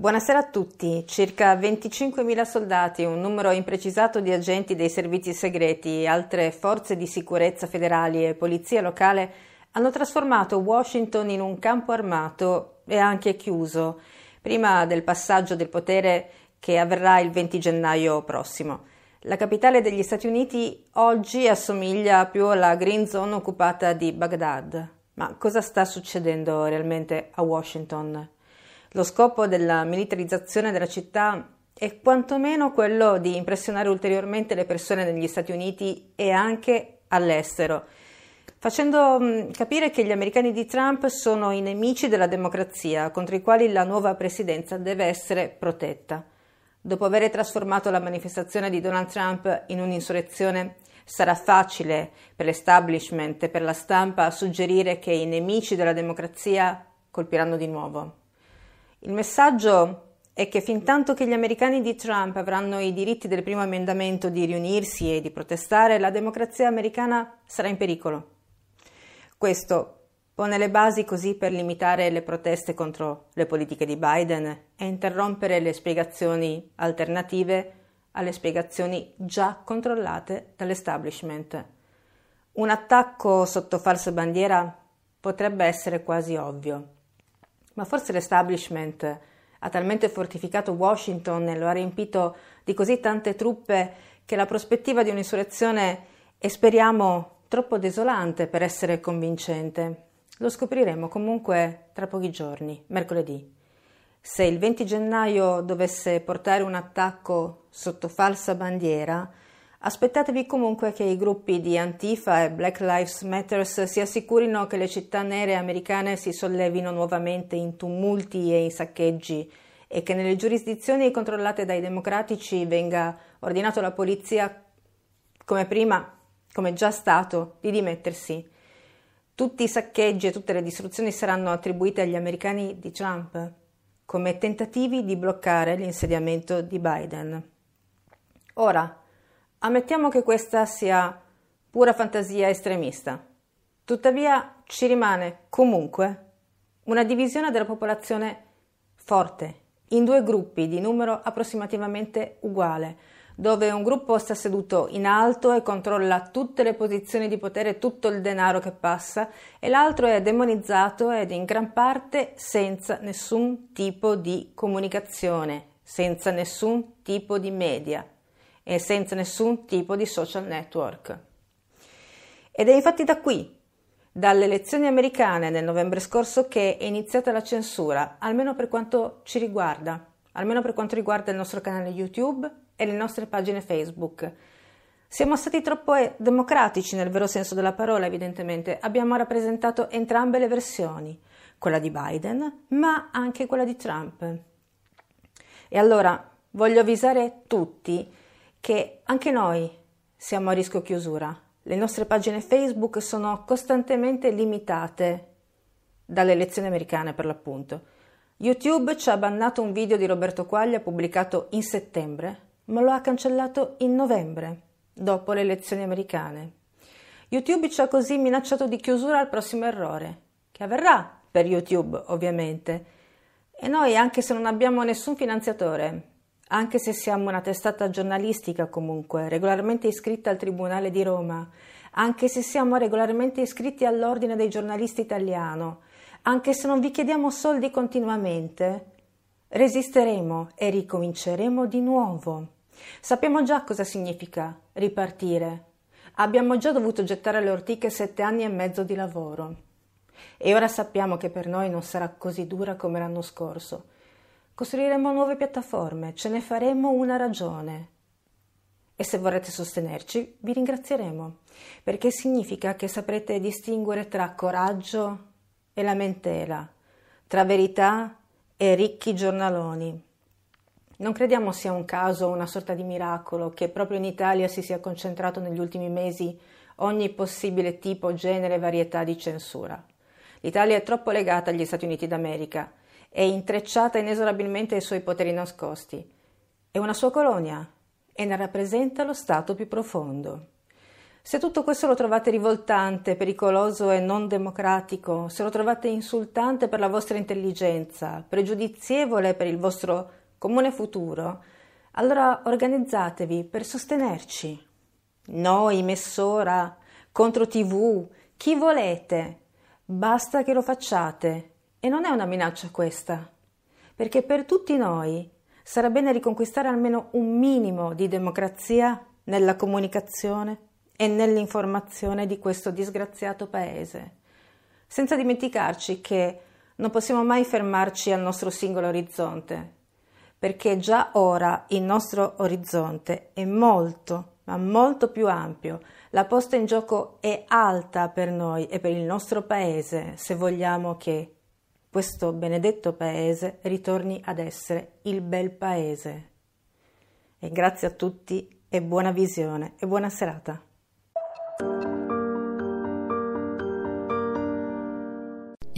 Buonasera a tutti. Circa 25.000 soldati, un numero imprecisato di agenti dei servizi segreti, altre forze di sicurezza federali e polizia locale hanno trasformato Washington in un campo armato e anche chiuso, prima del passaggio del potere che avverrà il 20 gennaio prossimo. La capitale degli Stati Uniti oggi assomiglia più alla green zone occupata di Baghdad. Ma cosa sta succedendo realmente a Washington? Lo scopo della militarizzazione della città è quantomeno quello di impressionare ulteriormente le persone negli Stati Uniti e anche all'estero, facendo mm, capire che gli americani di Trump sono i nemici della democrazia contro i quali la nuova presidenza deve essere protetta. Dopo aver trasformato la manifestazione di Donald Trump in un'insurrezione, sarà facile per l'establishment e per la stampa suggerire che i nemici della democrazia colpiranno di nuovo. Il messaggio è che fin tanto che gli americani di Trump avranno i diritti del primo emendamento di riunirsi e di protestare, la democrazia americana sarà in pericolo. Questo pone le basi così per limitare le proteste contro le politiche di Biden e interrompere le spiegazioni alternative alle spiegazioni già controllate dall'establishment. Un attacco sotto falsa bandiera potrebbe essere quasi ovvio ma forse l'establishment ha talmente fortificato Washington e lo ha riempito di così tante truppe che la prospettiva di un'insurrezione è, speriamo, troppo desolante per essere convincente. Lo scopriremo comunque tra pochi giorni, mercoledì. Se il 20 gennaio dovesse portare un attacco sotto falsa bandiera, Aspettatevi comunque che i gruppi di Antifa e Black Lives Matter si assicurino che le città nere americane si sollevino nuovamente in tumulti e in saccheggi e che nelle giurisdizioni controllate dai democratici venga ordinato alla polizia, come prima, come già stato, di dimettersi. Tutti i saccheggi e tutte le distruzioni saranno attribuite agli americani di Trump come tentativi di bloccare l'insediamento di Biden. Ora, Ammettiamo che questa sia pura fantasia estremista. Tuttavia ci rimane comunque una divisione della popolazione forte, in due gruppi di numero approssimativamente uguale, dove un gruppo sta seduto in alto e controlla tutte le posizioni di potere, tutto il denaro che passa, e l'altro è demonizzato ed in gran parte senza nessun tipo di comunicazione, senza nessun tipo di media e senza nessun tipo di social network. Ed è infatti da qui, dalle elezioni americane del novembre scorso, che è iniziata la censura, almeno per quanto ci riguarda, almeno per quanto riguarda il nostro canale YouTube e le nostre pagine Facebook. Siamo stati troppo eh, democratici nel vero senso della parola, evidentemente. Abbiamo rappresentato entrambe le versioni, quella di Biden, ma anche quella di Trump. E allora voglio avvisare tutti che anche noi siamo a rischio chiusura. Le nostre pagine Facebook sono costantemente limitate dalle elezioni americane per l'appunto. YouTube ci ha bannato un video di Roberto Quaglia pubblicato in settembre, ma lo ha cancellato in novembre, dopo le elezioni americane. YouTube ci ha così minacciato di chiusura al prossimo errore, che avverrà per YouTube ovviamente. E noi, anche se non abbiamo nessun finanziatore, anche se siamo una testata giornalistica comunque, regolarmente iscritta al Tribunale di Roma, anche se siamo regolarmente iscritti all'Ordine dei giornalisti italiano, anche se non vi chiediamo soldi continuamente, resisteremo e ricominceremo di nuovo. Sappiamo già cosa significa ripartire. Abbiamo già dovuto gettare le ortiche sette anni e mezzo di lavoro. E ora sappiamo che per noi non sarà così dura come l'anno scorso Costruiremo nuove piattaforme, ce ne faremo una ragione. E se vorrete sostenerci, vi ringrazieremo, perché significa che saprete distinguere tra coraggio e lamentela, tra verità e ricchi giornaloni. Non crediamo sia un caso o una sorta di miracolo che proprio in Italia si sia concentrato negli ultimi mesi ogni possibile tipo, genere e varietà di censura. L'Italia è troppo legata agli Stati Uniti d'America è intrecciata inesorabilmente ai suoi poteri nascosti. È una sua colonia e ne rappresenta lo stato più profondo. Se tutto questo lo trovate rivoltante, pericoloso e non democratico, se lo trovate insultante per la vostra intelligenza, pregiudizievole per il vostro comune futuro, allora organizzatevi per sostenerci. Noi, Messora, contro TV, chi volete, basta che lo facciate. E non è una minaccia questa, perché per tutti noi sarà bene riconquistare almeno un minimo di democrazia nella comunicazione e nell'informazione di questo disgraziato paese, senza dimenticarci che non possiamo mai fermarci al nostro singolo orizzonte, perché già ora il nostro orizzonte è molto, ma molto più ampio. La posta in gioco è alta per noi e per il nostro paese se vogliamo che questo benedetto paese ritorni ad essere il bel paese. E grazie a tutti e buona visione e buona serata.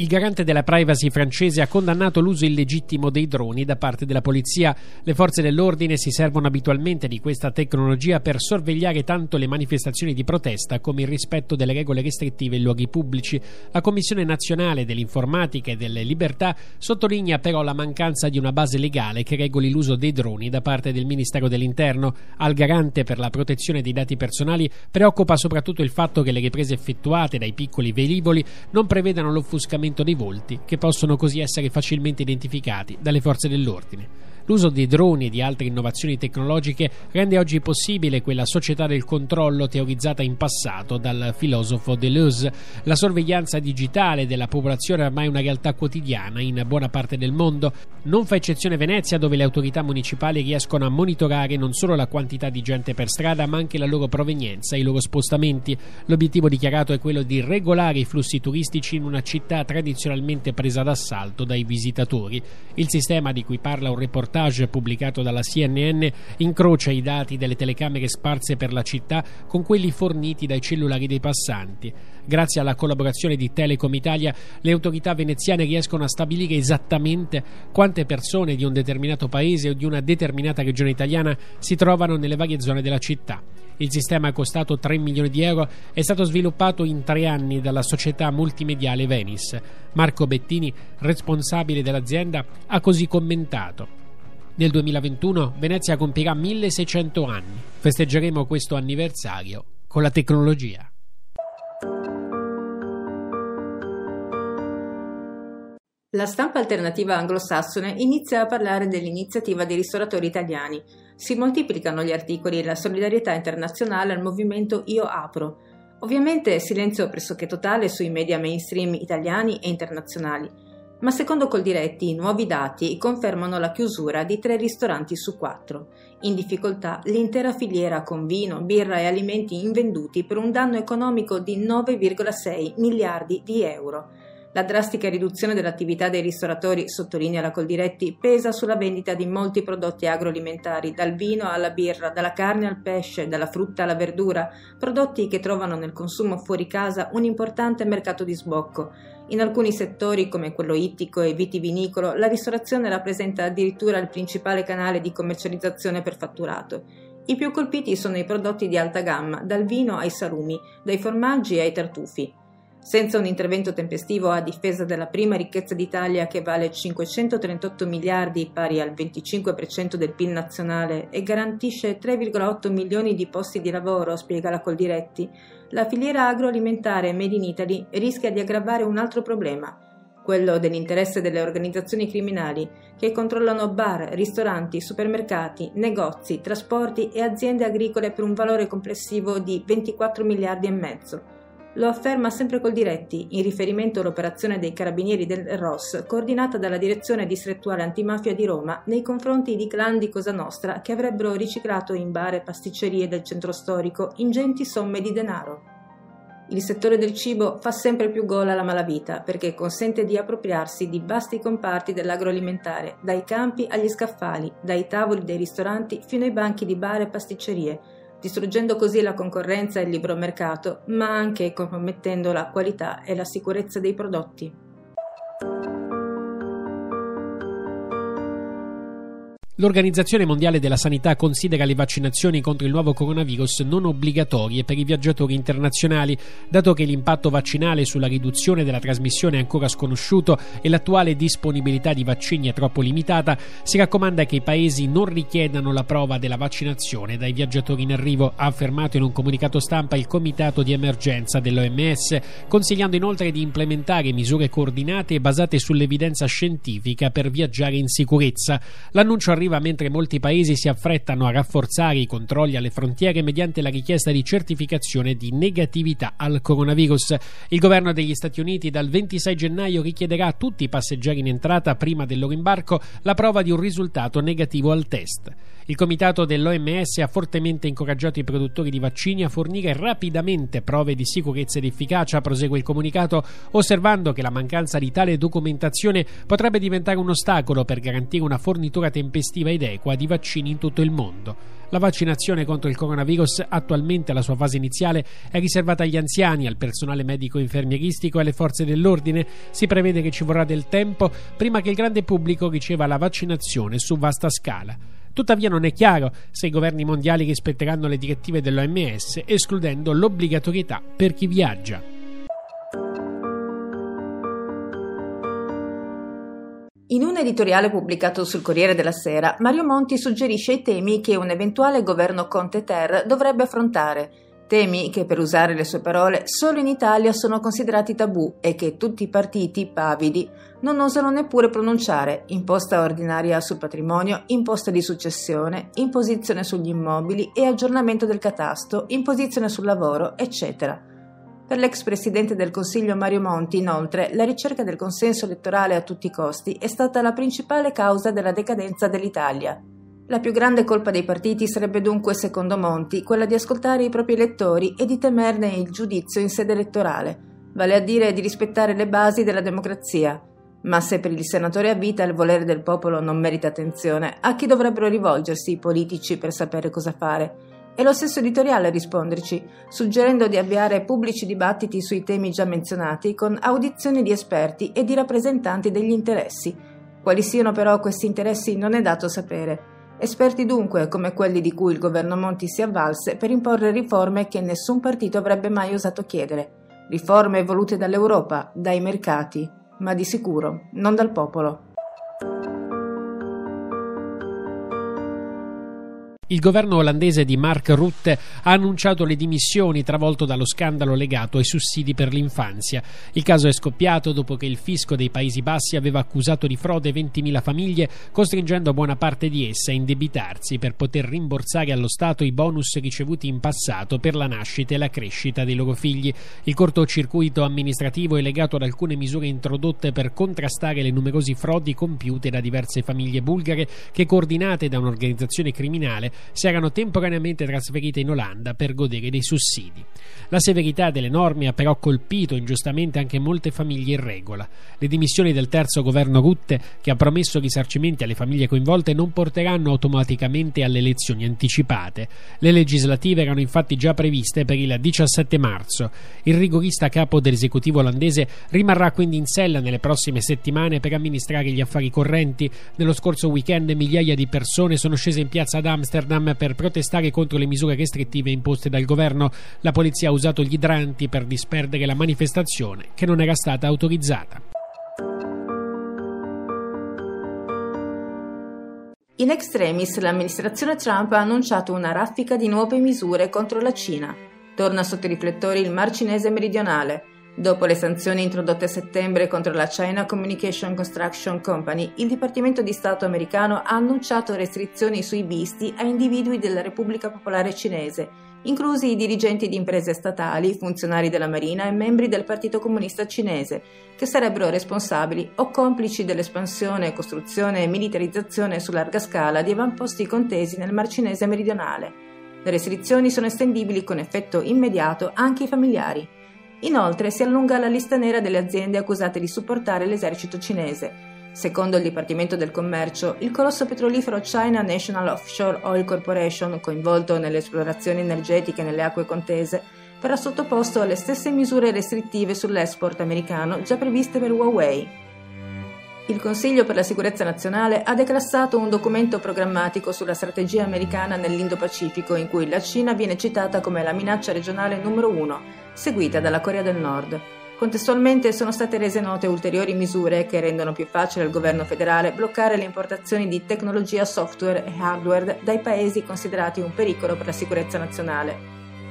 Il garante della privacy francese ha condannato l'uso illegittimo dei droni da parte della polizia. Le forze dell'ordine si servono abitualmente di questa tecnologia per sorvegliare tanto le manifestazioni di protesta come il rispetto delle regole restrittive in luoghi pubblici. La Commissione nazionale dell'informatica e delle libertà sottolinea però la mancanza di una base legale che regoli l'uso dei droni da parte del Ministero dell'Interno. Al garante per la protezione dei dati personali preoccupa soprattutto il fatto che le riprese effettuate dai piccoli velivoli non prevedano l'offuscamento dei volti, che possono così essere facilmente identificati dalle forze dell'ordine. L'uso di droni e di altre innovazioni tecnologiche rende oggi possibile quella società del controllo teorizzata in passato dal filosofo Deleuze. La sorveglianza digitale della popolazione è ormai una realtà quotidiana in buona parte del mondo. Non fa eccezione Venezia, dove le autorità municipali riescono a monitorare non solo la quantità di gente per strada, ma anche la loro provenienza e i loro spostamenti. L'obiettivo dichiarato è quello di regolare i flussi turistici in una città tradizionalmente presa d'assalto dai visitatori. Il sistema di cui parla un reportage reportage pubblicato dalla CNN incrocia i dati delle telecamere sparse per la città con quelli forniti dai cellulari dei passanti. Grazie alla collaborazione di Telecom Italia, le autorità veneziane riescono a stabilire esattamente quante persone di un determinato paese o di una determinata regione italiana si trovano nelle varie zone della città. Il sistema costato 3 milioni di euro è stato sviluppato in tre anni dalla società multimediale Venice. Marco Bettini, responsabile dell'azienda, ha così commentato. Nel 2021 Venezia compirà 1600 anni. Festeggeremo questo anniversario con la tecnologia. La stampa alternativa anglosassone inizia a parlare dell'iniziativa dei ristoratori italiani. Si moltiplicano gli articoli e la solidarietà internazionale al movimento Io Apro. Ovviamente silenzio pressoché totale sui media mainstream italiani e internazionali ma secondo Coldiretti i nuovi dati confermano la chiusura di tre ristoranti su quattro. In difficoltà l'intera filiera con vino, birra e alimenti invenduti per un danno economico di 9,6 miliardi di euro. La drastica riduzione dell'attività dei ristoratori, sottolinea la Coldiretti, pesa sulla vendita di molti prodotti agroalimentari, dal vino alla birra, dalla carne al pesce, dalla frutta alla verdura, prodotti che trovano nel consumo fuori casa un importante mercato di sbocco. In alcuni settori, come quello ittico e vitivinicolo, la ristorazione rappresenta addirittura il principale canale di commercializzazione per fatturato. I più colpiti sono i prodotti di alta gamma, dal vino ai salumi, dai formaggi ai tartufi. Senza un intervento tempestivo a difesa della prima ricchezza d'Italia che vale 538 miliardi, pari al 25% del PIL nazionale, e garantisce 3,8 milioni di posti di lavoro, spiega la Coldiretti, la filiera agroalimentare Made in Italy rischia di aggravare un altro problema, quello dell'interesse delle organizzazioni criminali che controllano bar, ristoranti, supermercati, negozi, trasporti e aziende agricole per un valore complessivo di 24 miliardi e mezzo lo afferma sempre col diretti, in riferimento all'operazione dei carabinieri del ROS, coordinata dalla Direzione Distrettuale Antimafia di Roma nei confronti di clan di Cosa Nostra che avrebbero riciclato in bar e pasticcerie del centro storico ingenti somme di denaro. Il settore del cibo fa sempre più gola alla malavita perché consente di appropriarsi di vasti comparti dell'agroalimentare, dai campi agli scaffali, dai tavoli dei ristoranti fino ai banchi di bar e pasticcerie, distruggendo così la concorrenza e il libero mercato, ma anche compromettendo la qualità e la sicurezza dei prodotti. L'Organizzazione Mondiale della Sanità considera le vaccinazioni contro il nuovo coronavirus non obbligatorie per i viaggiatori internazionali, dato che l'impatto vaccinale sulla riduzione della trasmissione è ancora sconosciuto e l'attuale disponibilità di vaccini è troppo limitata, si raccomanda che i paesi non richiedano la prova della vaccinazione dai viaggiatori in arrivo, ha affermato in un comunicato stampa il Comitato di Emergenza dell'OMS, consigliando inoltre di implementare misure coordinate basate sull'evidenza scientifica per viaggiare in sicurezza. L'annuncio arriva mentre molti paesi si affrettano a rafforzare i controlli alle frontiere mediante la richiesta di certificazione di negatività al coronavirus. Il governo degli Stati Uniti dal 26 gennaio richiederà a tutti i passeggeri in entrata prima del loro imbarco la prova di un risultato negativo al test. Il comitato dell'OMS ha fortemente incoraggiato i produttori di vaccini a fornire rapidamente prove di sicurezza ed efficacia, prosegue il comunicato, osservando che la mancanza di tale documentazione potrebbe diventare un ostacolo per garantire una fornitura tempestiva ed equa di vaccini in tutto il mondo. La vaccinazione contro il coronavirus, attualmente alla sua fase iniziale, è riservata agli anziani, al personale medico infermieristico e alle forze dell'ordine. Si prevede che ci vorrà del tempo prima che il grande pubblico riceva la vaccinazione su vasta scala. Tuttavia non è chiaro se i governi mondiali rispetteranno le direttive dell'OMS, escludendo l'obbligatorietà per chi viaggia. In un editoriale pubblicato sul Corriere della Sera, Mario Monti suggerisce i temi che un eventuale governo Conte-Ter dovrebbe affrontare Temi che, per usare le sue parole, solo in Italia sono considerati tabù e che tutti i partiti pavidi non osano neppure pronunciare, imposta ordinaria sul patrimonio, imposta di successione, imposizione sugli immobili e aggiornamento del catasto, imposizione sul lavoro, eccetera. Per l'ex presidente del Consiglio Mario Monti, inoltre, la ricerca del consenso elettorale a tutti i costi è stata la principale causa della decadenza dell'Italia. La più grande colpa dei partiti sarebbe dunque, secondo Monti, quella di ascoltare i propri elettori e di temerne il giudizio in sede elettorale, vale a dire di rispettare le basi della democrazia. Ma se per il senatore a vita il volere del popolo non merita attenzione, a chi dovrebbero rivolgersi i politici per sapere cosa fare? È lo stesso editoriale a risponderci, suggerendo di avviare pubblici dibattiti sui temi già menzionati con audizioni di esperti e di rappresentanti degli interessi. Quali siano però questi interessi non è dato sapere. Esperti dunque come quelli di cui il governo Monti si avvalse per imporre riforme che nessun partito avrebbe mai osato chiedere. Riforme volute dall'Europa, dai mercati, ma di sicuro non dal popolo. Il governo olandese di Mark Rutte ha annunciato le dimissioni travolto dallo scandalo legato ai sussidi per l'infanzia. Il caso è scoppiato dopo che il fisco dei Paesi Bassi aveva accusato di frode 20.000 famiglie, costringendo buona parte di esse a indebitarsi per poter rimborsare allo Stato i bonus ricevuti in passato per la nascita e la crescita dei loro figli. Il cortocircuito amministrativo è legato ad alcune misure introdotte per contrastare le numerosi frodi compiute da diverse famiglie bulgare che, coordinate da un'organizzazione criminale, si erano temporaneamente trasferite in Olanda per godere dei sussidi. La severità delle norme ha però colpito ingiustamente anche molte famiglie in regola. Le dimissioni del terzo governo Rutte, che ha promesso risarcimenti alle famiglie coinvolte, non porteranno automaticamente alle elezioni anticipate. Le legislative erano infatti già previste per il 17 marzo. Il rigorista capo dell'esecutivo olandese rimarrà quindi in sella nelle prossime settimane per amministrare gli affari correnti. Nello scorso weekend migliaia di persone sono scese in piazza ad Amsterdam Amsterdam per protestare contro le misure restrittive imposte dal governo. La polizia ha usato gli idranti per disperdere la manifestazione che non era stata autorizzata. In extremis, l'amministrazione Trump ha annunciato una raffica di nuove misure contro la Cina. Torna sotto i riflettori il Mar Cinese meridionale. Dopo le sanzioni introdotte a settembre contro la China Communication Construction Company, il Dipartimento di Stato americano ha annunciato restrizioni sui visti a individui della Repubblica Popolare Cinese, inclusi i dirigenti di imprese statali, funzionari della Marina e membri del Partito Comunista Cinese, che sarebbero responsabili o complici dell'espansione, costruzione e militarizzazione su larga scala di avamposti contesi nel Mar Cinese meridionale. Le restrizioni sono estendibili con effetto immediato anche ai familiari. Inoltre si allunga la lista nera delle aziende accusate di supportare l'esercito cinese. Secondo il Dipartimento del Commercio, il colosso petrolifero China National Offshore Oil Corporation, coinvolto nelle esplorazioni energetiche nelle acque contese, verrà sottoposto alle stesse misure restrittive sull'export americano già previste per Huawei. Il Consiglio per la sicurezza nazionale ha declassato un documento programmatico sulla strategia americana nell'Indo-Pacifico in cui la Cina viene citata come la minaccia regionale numero uno, seguita dalla Corea del Nord. Contestualmente sono state rese note ulteriori misure che rendono più facile al governo federale bloccare le importazioni di tecnologia software e hardware dai paesi considerati un pericolo per la sicurezza nazionale.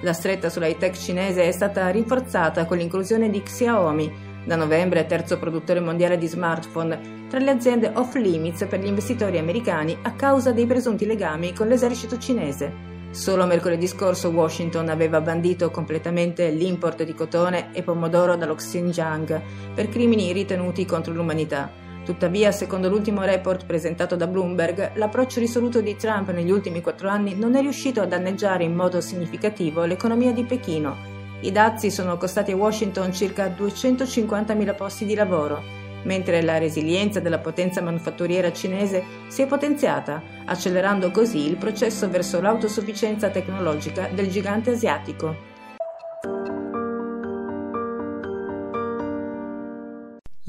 La stretta sull'high tech cinese è stata rinforzata con l'inclusione di Xiaomi, da novembre terzo produttore mondiale di smartphone, tra le aziende off limits per gli investitori americani a causa dei presunti legami con l'esercito cinese. Solo mercoledì scorso Washington aveva bandito completamente l'import di cotone e pomodoro dallo Xinjiang per crimini ritenuti contro l'umanità. Tuttavia, secondo l'ultimo report presentato da Bloomberg, l'approccio risoluto di Trump negli ultimi quattro anni non è riuscito a danneggiare in modo significativo l'economia di Pechino. I dazi sono costati a Washington circa 250.000 posti di lavoro, mentre la resilienza della potenza manufatturiera cinese si è potenziata, accelerando così il processo verso l'autosufficienza tecnologica del gigante asiatico.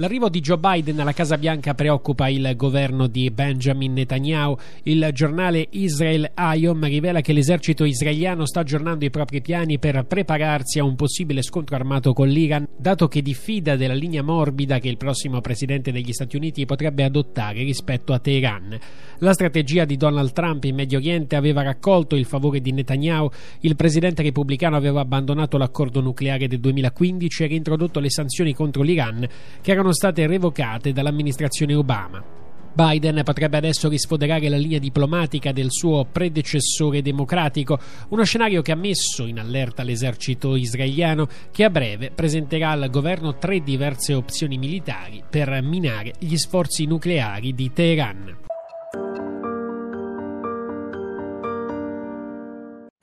L'arrivo di Joe Biden alla Casa Bianca preoccupa il governo di Benjamin Netanyahu. Il giornale Israel Ayom rivela che l'esercito israeliano sta aggiornando i propri piani per prepararsi a un possibile scontro armato con l'Iran, dato che diffida della linea morbida che il prossimo presidente degli Stati Uniti potrebbe adottare rispetto a Teheran. La strategia di Donald Trump in Medio Oriente aveva raccolto il favore di Netanyahu. Il presidente repubblicano aveva abbandonato l'accordo nucleare del 2015 e reintrodotto le sanzioni contro l'Iran, che erano erano state revocate dall'amministrazione Obama. Biden potrebbe adesso risfoderare la linea diplomatica del suo predecessore democratico, uno scenario che ha messo in allerta l'esercito israeliano che a breve presenterà al governo tre diverse opzioni militari per minare gli sforzi nucleari di Teheran.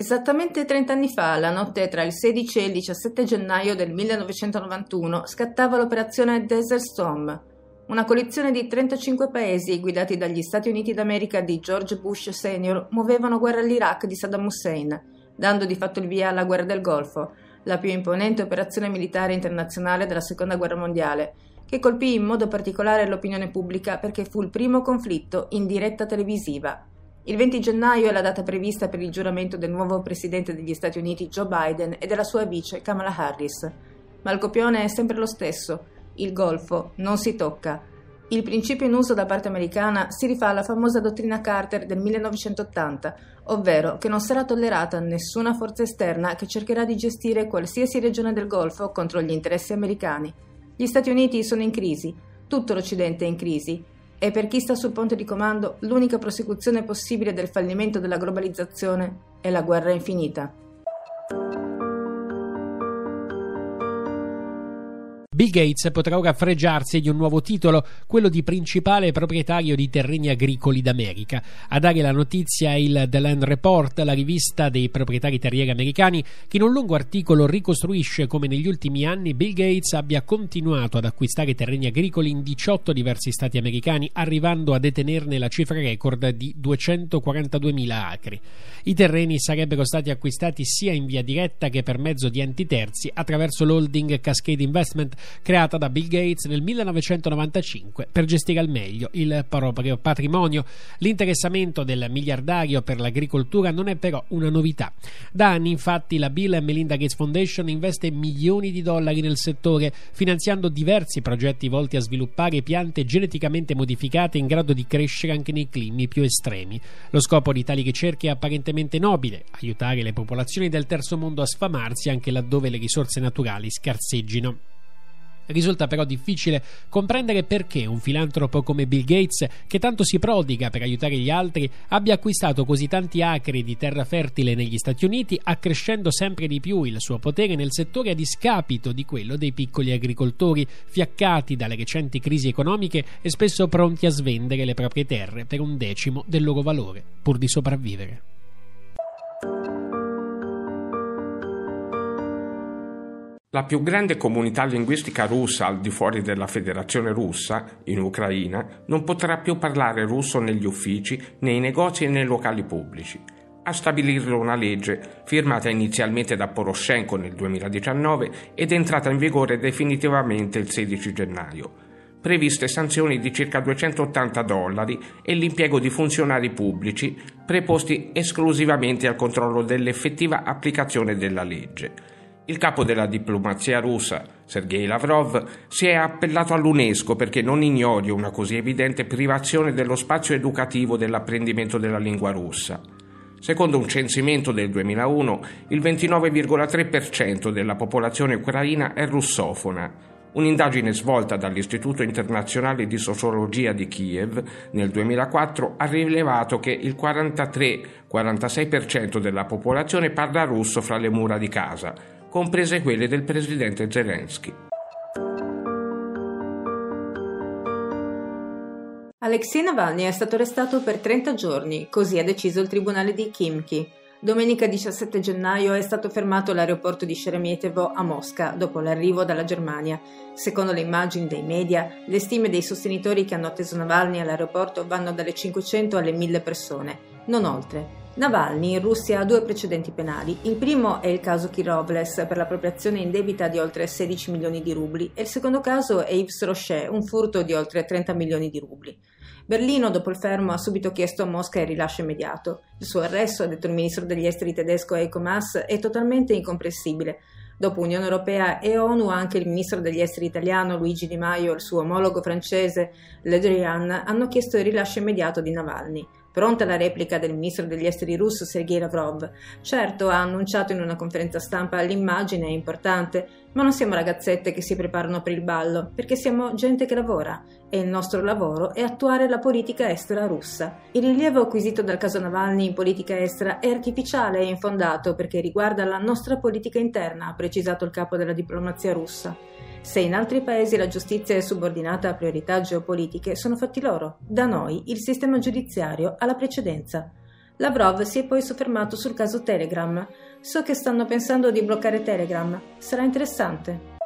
Esattamente 30 anni fa, la notte tra il 16 e il 17 gennaio del 1991, scattava l'operazione Desert Storm, una coalizione di 35 paesi guidati dagli Stati Uniti d'America di George Bush Sr. muovevano guerra all'Iraq di Saddam Hussein, dando di fatto il via alla guerra del Golfo, la più imponente operazione militare internazionale della Seconda Guerra Mondiale, che colpì in modo particolare l'opinione pubblica perché fu il primo conflitto in diretta televisiva. Il 20 gennaio è la data prevista per il giuramento del nuovo presidente degli Stati Uniti Joe Biden e della sua vice Kamala Harris. Ma il copione è sempre lo stesso. Il Golfo non si tocca. Il principio in uso da parte americana si rifà alla famosa dottrina Carter del 1980, ovvero che non sarà tollerata nessuna forza esterna che cercherà di gestire qualsiasi regione del Golfo contro gli interessi americani. Gli Stati Uniti sono in crisi, tutto l'Occidente è in crisi e per chi sta sul ponte di comando l'unica prosecuzione possibile del fallimento della globalizzazione è la guerra infinita. Bill Gates potrà ora fregiarsi di un nuovo titolo, quello di principale proprietario di terreni agricoli d'America. A dare la notizia è il The Land Report, la rivista dei proprietari terrieri americani, che in un lungo articolo ricostruisce come negli ultimi anni Bill Gates abbia continuato ad acquistare terreni agricoli in 18 diversi stati americani, arrivando a detenerne la cifra record di 242.000 acri. I terreni sarebbero stati acquistati sia in via diretta che per mezzo di enti terzi attraverso l'holding Cascade Investment creata da Bill Gates nel 1995 per gestire al meglio il proprio patrimonio. L'interessamento del miliardario per l'agricoltura non è però una novità. Da anni, infatti, la Bill e Melinda Gates Foundation investe milioni di dollari nel settore, finanziando diversi progetti volti a sviluppare piante geneticamente modificate in grado di crescere anche nei climi più estremi. Lo scopo di tali ricerche è apparentemente nobile, aiutare le popolazioni del terzo mondo a sfamarsi anche laddove le risorse naturali scarseggino. Risulta però difficile comprendere perché un filantropo come Bill Gates, che tanto si prodiga per aiutare gli altri, abbia acquistato così tanti acri di terra fertile negli Stati Uniti, accrescendo sempre di più il suo potere nel settore a discapito di quello dei piccoli agricoltori, fiaccati dalle recenti crisi economiche e spesso pronti a svendere le proprie terre per un decimo del loro valore, pur di sopravvivere. La più grande comunità linguistica russa al di fuori della Federazione russa, in Ucraina, non potrà più parlare russo negli uffici, nei negozi e nei locali pubblici. A stabilirlo una legge firmata inizialmente da Poroshenko nel 2019 ed entrata in vigore definitivamente il 16 gennaio. previste sanzioni di circa 280 dollari e l'impiego di funzionari pubblici preposti esclusivamente al controllo dell'effettiva applicazione della legge. Il capo della diplomazia russa, Sergei Lavrov, si è appellato all'UNESCO perché non ignori una così evidente privazione dello spazio educativo dell'apprendimento della lingua russa. Secondo un censimento del 2001, il 29,3% della popolazione ucraina è russofona. Un'indagine svolta dall'Istituto internazionale di sociologia di Kiev nel 2004 ha rilevato che il 43-46% della popolazione parla russo fra le mura di casa, comprese quelle del presidente Zelensky. Alexei Navalny è stato arrestato per 30 giorni, così ha deciso il tribunale di Kimki. Domenica 17 gennaio è stato fermato all'aeroporto di Sheremetyevo a Mosca dopo l'arrivo dalla Germania. Secondo le immagini dei media, le stime dei sostenitori che hanno atteso Navalny all'aeroporto vanno dalle 500 alle 1000 persone, non oltre. Navalny in Russia ha due precedenti penali. Il primo è il caso Kirovles per l'appropriazione indebita di oltre 16 milioni di rubli e il secondo caso è Yves Rocher, un furto di oltre 30 milioni di rubli. Berlino, dopo il fermo, ha subito chiesto a Mosca il rilascio immediato. Il suo arresto, ha detto il ministro degli esteri tedesco Heiko Maas, è totalmente incomprensibile. Dopo Unione Europea e ONU, anche il ministro degli esteri italiano Luigi Di Maio e il suo omologo francese Le Drian hanno chiesto il rilascio immediato di Navalny. Pronta la replica del ministro degli esteri russo Sergei Lavrov. Certo, ha annunciato in una conferenza stampa l'immagine è importante, ma non siamo ragazzette che si preparano per il ballo, perché siamo gente che lavora e il nostro lavoro è attuare la politica estera russa. Il rilievo acquisito dal caso Navalny in politica estera è artificiale e infondato perché riguarda la nostra politica interna, ha precisato il capo della diplomazia russa. Se in altri paesi la giustizia è subordinata a priorità geopolitiche, sono fatti loro. Da noi il sistema giudiziario ha la precedenza. Lavrov si è poi soffermato sul caso Telegram. So che stanno pensando di bloccare Telegram. Sarà interessante.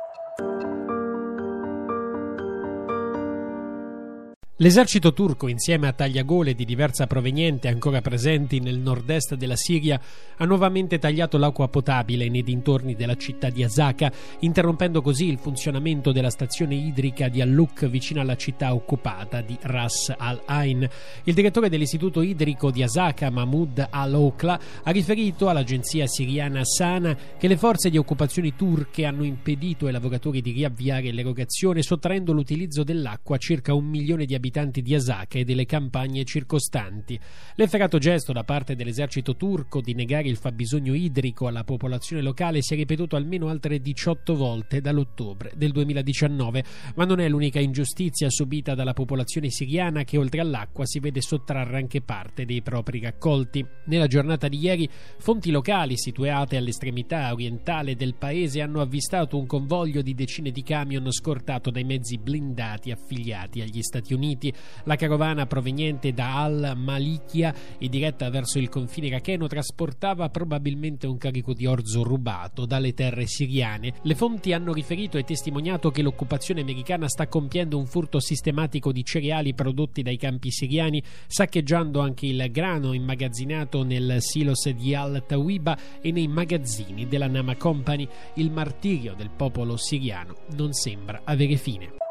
L'esercito turco, insieme a tagliagole di diversa proveniente ancora presenti nel nord-est della Siria, ha nuovamente tagliato l'acqua potabile nei dintorni della città di Asaka, interrompendo così il funzionamento della stazione idrica di Alluk vicino alla città occupata di Ras al-Ain. Il direttore dell'istituto idrico di Asaka, Mahmoud al-Okla, ha riferito all'agenzia siriana Sana che le forze di occupazione turche hanno impedito ai lavoratori di riavviare l'erogazione, sottraendo l'utilizzo dell'acqua a circa un milione di abitanti abitanti di Asaka e delle campagne circostanti. L'efferato gesto da parte dell'esercito turco di negare il fabbisogno idrico alla popolazione locale si è ripetuto almeno altre 18 volte dall'ottobre del 2019, ma non è l'unica ingiustizia subita dalla popolazione siriana che oltre all'acqua si vede sottrarre anche parte dei propri raccolti. Nella giornata di ieri, fonti locali situate all'estremità orientale del paese hanno avvistato un convoglio di decine di camion scortato dai mezzi blindati affiliati agli Stati Uniti. Uniti. La carovana proveniente da Al-Malikia e diretta verso il confine iracheno trasportava probabilmente un carico di orzo rubato dalle terre siriane. Le fonti hanno riferito e testimoniato che l'occupazione americana sta compiendo un furto sistematico di cereali prodotti dai campi siriani, saccheggiando anche il grano immagazzinato nel silos di Al-Tawiba e nei magazzini della Nama Company. Il martirio del popolo siriano non sembra avere fine.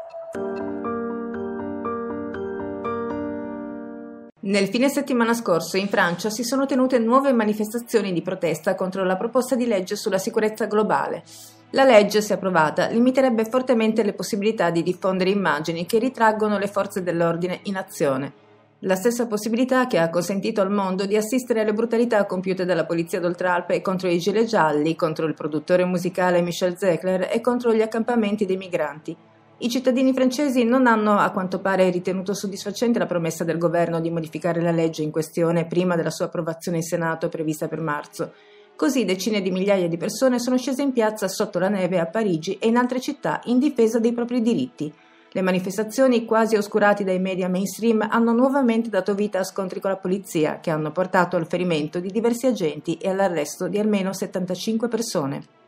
Nel fine settimana scorso in Francia si sono tenute nuove manifestazioni di protesta contro la proposta di legge sulla sicurezza globale. La legge, se approvata, limiterebbe fortemente le possibilità di diffondere immagini che ritraggono le forze dell'ordine in azione. La stessa possibilità che ha consentito al mondo di assistere alle brutalità compiute dalla polizia d'Oltralpe contro i gilet gialli, contro il produttore musicale Michel Zecler e contro gli accampamenti dei migranti. I cittadini francesi non hanno a quanto pare ritenuto soddisfacente la promessa del governo di modificare la legge in questione prima della sua approvazione in Senato prevista per marzo. Così decine di migliaia di persone sono scese in piazza sotto la neve a Parigi e in altre città in difesa dei propri diritti. Le manifestazioni, quasi oscurate dai media mainstream, hanno nuovamente dato vita a scontri con la polizia, che hanno portato al ferimento di diversi agenti e all'arresto di almeno 75 persone.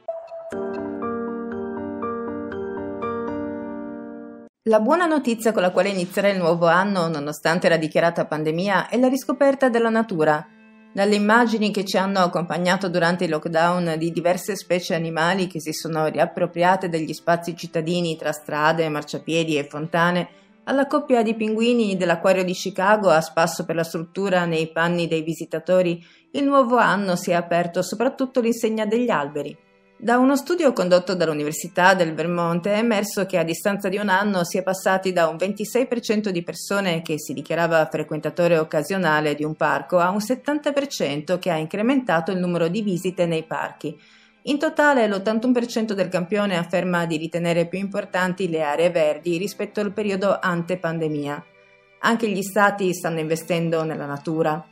La buona notizia con la quale inizierà il nuovo anno, nonostante la dichiarata pandemia, è la riscoperta della natura. Dalle immagini che ci hanno accompagnato durante il lockdown di diverse specie animali che si sono riappropriate degli spazi cittadini tra strade, marciapiedi e fontane, alla coppia di pinguini dell'acquario di Chicago a spasso per la struttura nei panni dei visitatori, il nuovo anno si è aperto soprattutto l'insegna degli alberi. Da uno studio condotto dall'Università del Vermont è emerso che a distanza di un anno si è passati da un 26% di persone che si dichiarava frequentatore occasionale di un parco a un 70% che ha incrementato il numero di visite nei parchi. In totale l'81% del campione afferma di ritenere più importanti le aree verdi rispetto al periodo ante pandemia. Anche gli stati stanno investendo nella natura.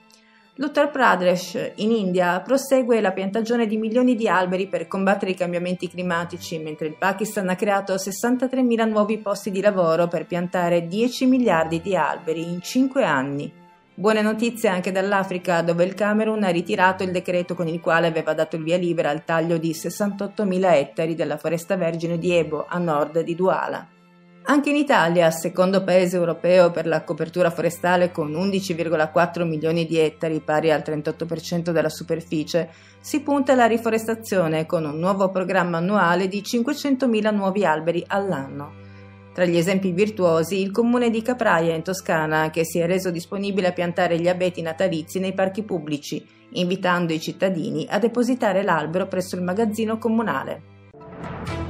L'Uttar Pradesh, in India, prosegue la piantagione di milioni di alberi per combattere i cambiamenti climatici, mentre il Pakistan ha creato 63.000 nuovi posti di lavoro per piantare 10 miliardi di alberi in 5 anni. Buone notizie anche dall'Africa, dove il Camerun ha ritirato il decreto con il quale aveva dato il via libera al taglio di 68.000 ettari della foresta vergine di Ebo, a nord di Douala. Anche in Italia, secondo paese europeo per la copertura forestale con 11,4 milioni di ettari, pari al 38% della superficie, si punta alla riforestazione con un nuovo programma annuale di 500.000 nuovi alberi all'anno. Tra gli esempi virtuosi, il comune di Capraia in Toscana, che si è reso disponibile a piantare gli abeti natalizi nei parchi pubblici, invitando i cittadini a depositare l'albero presso il magazzino comunale.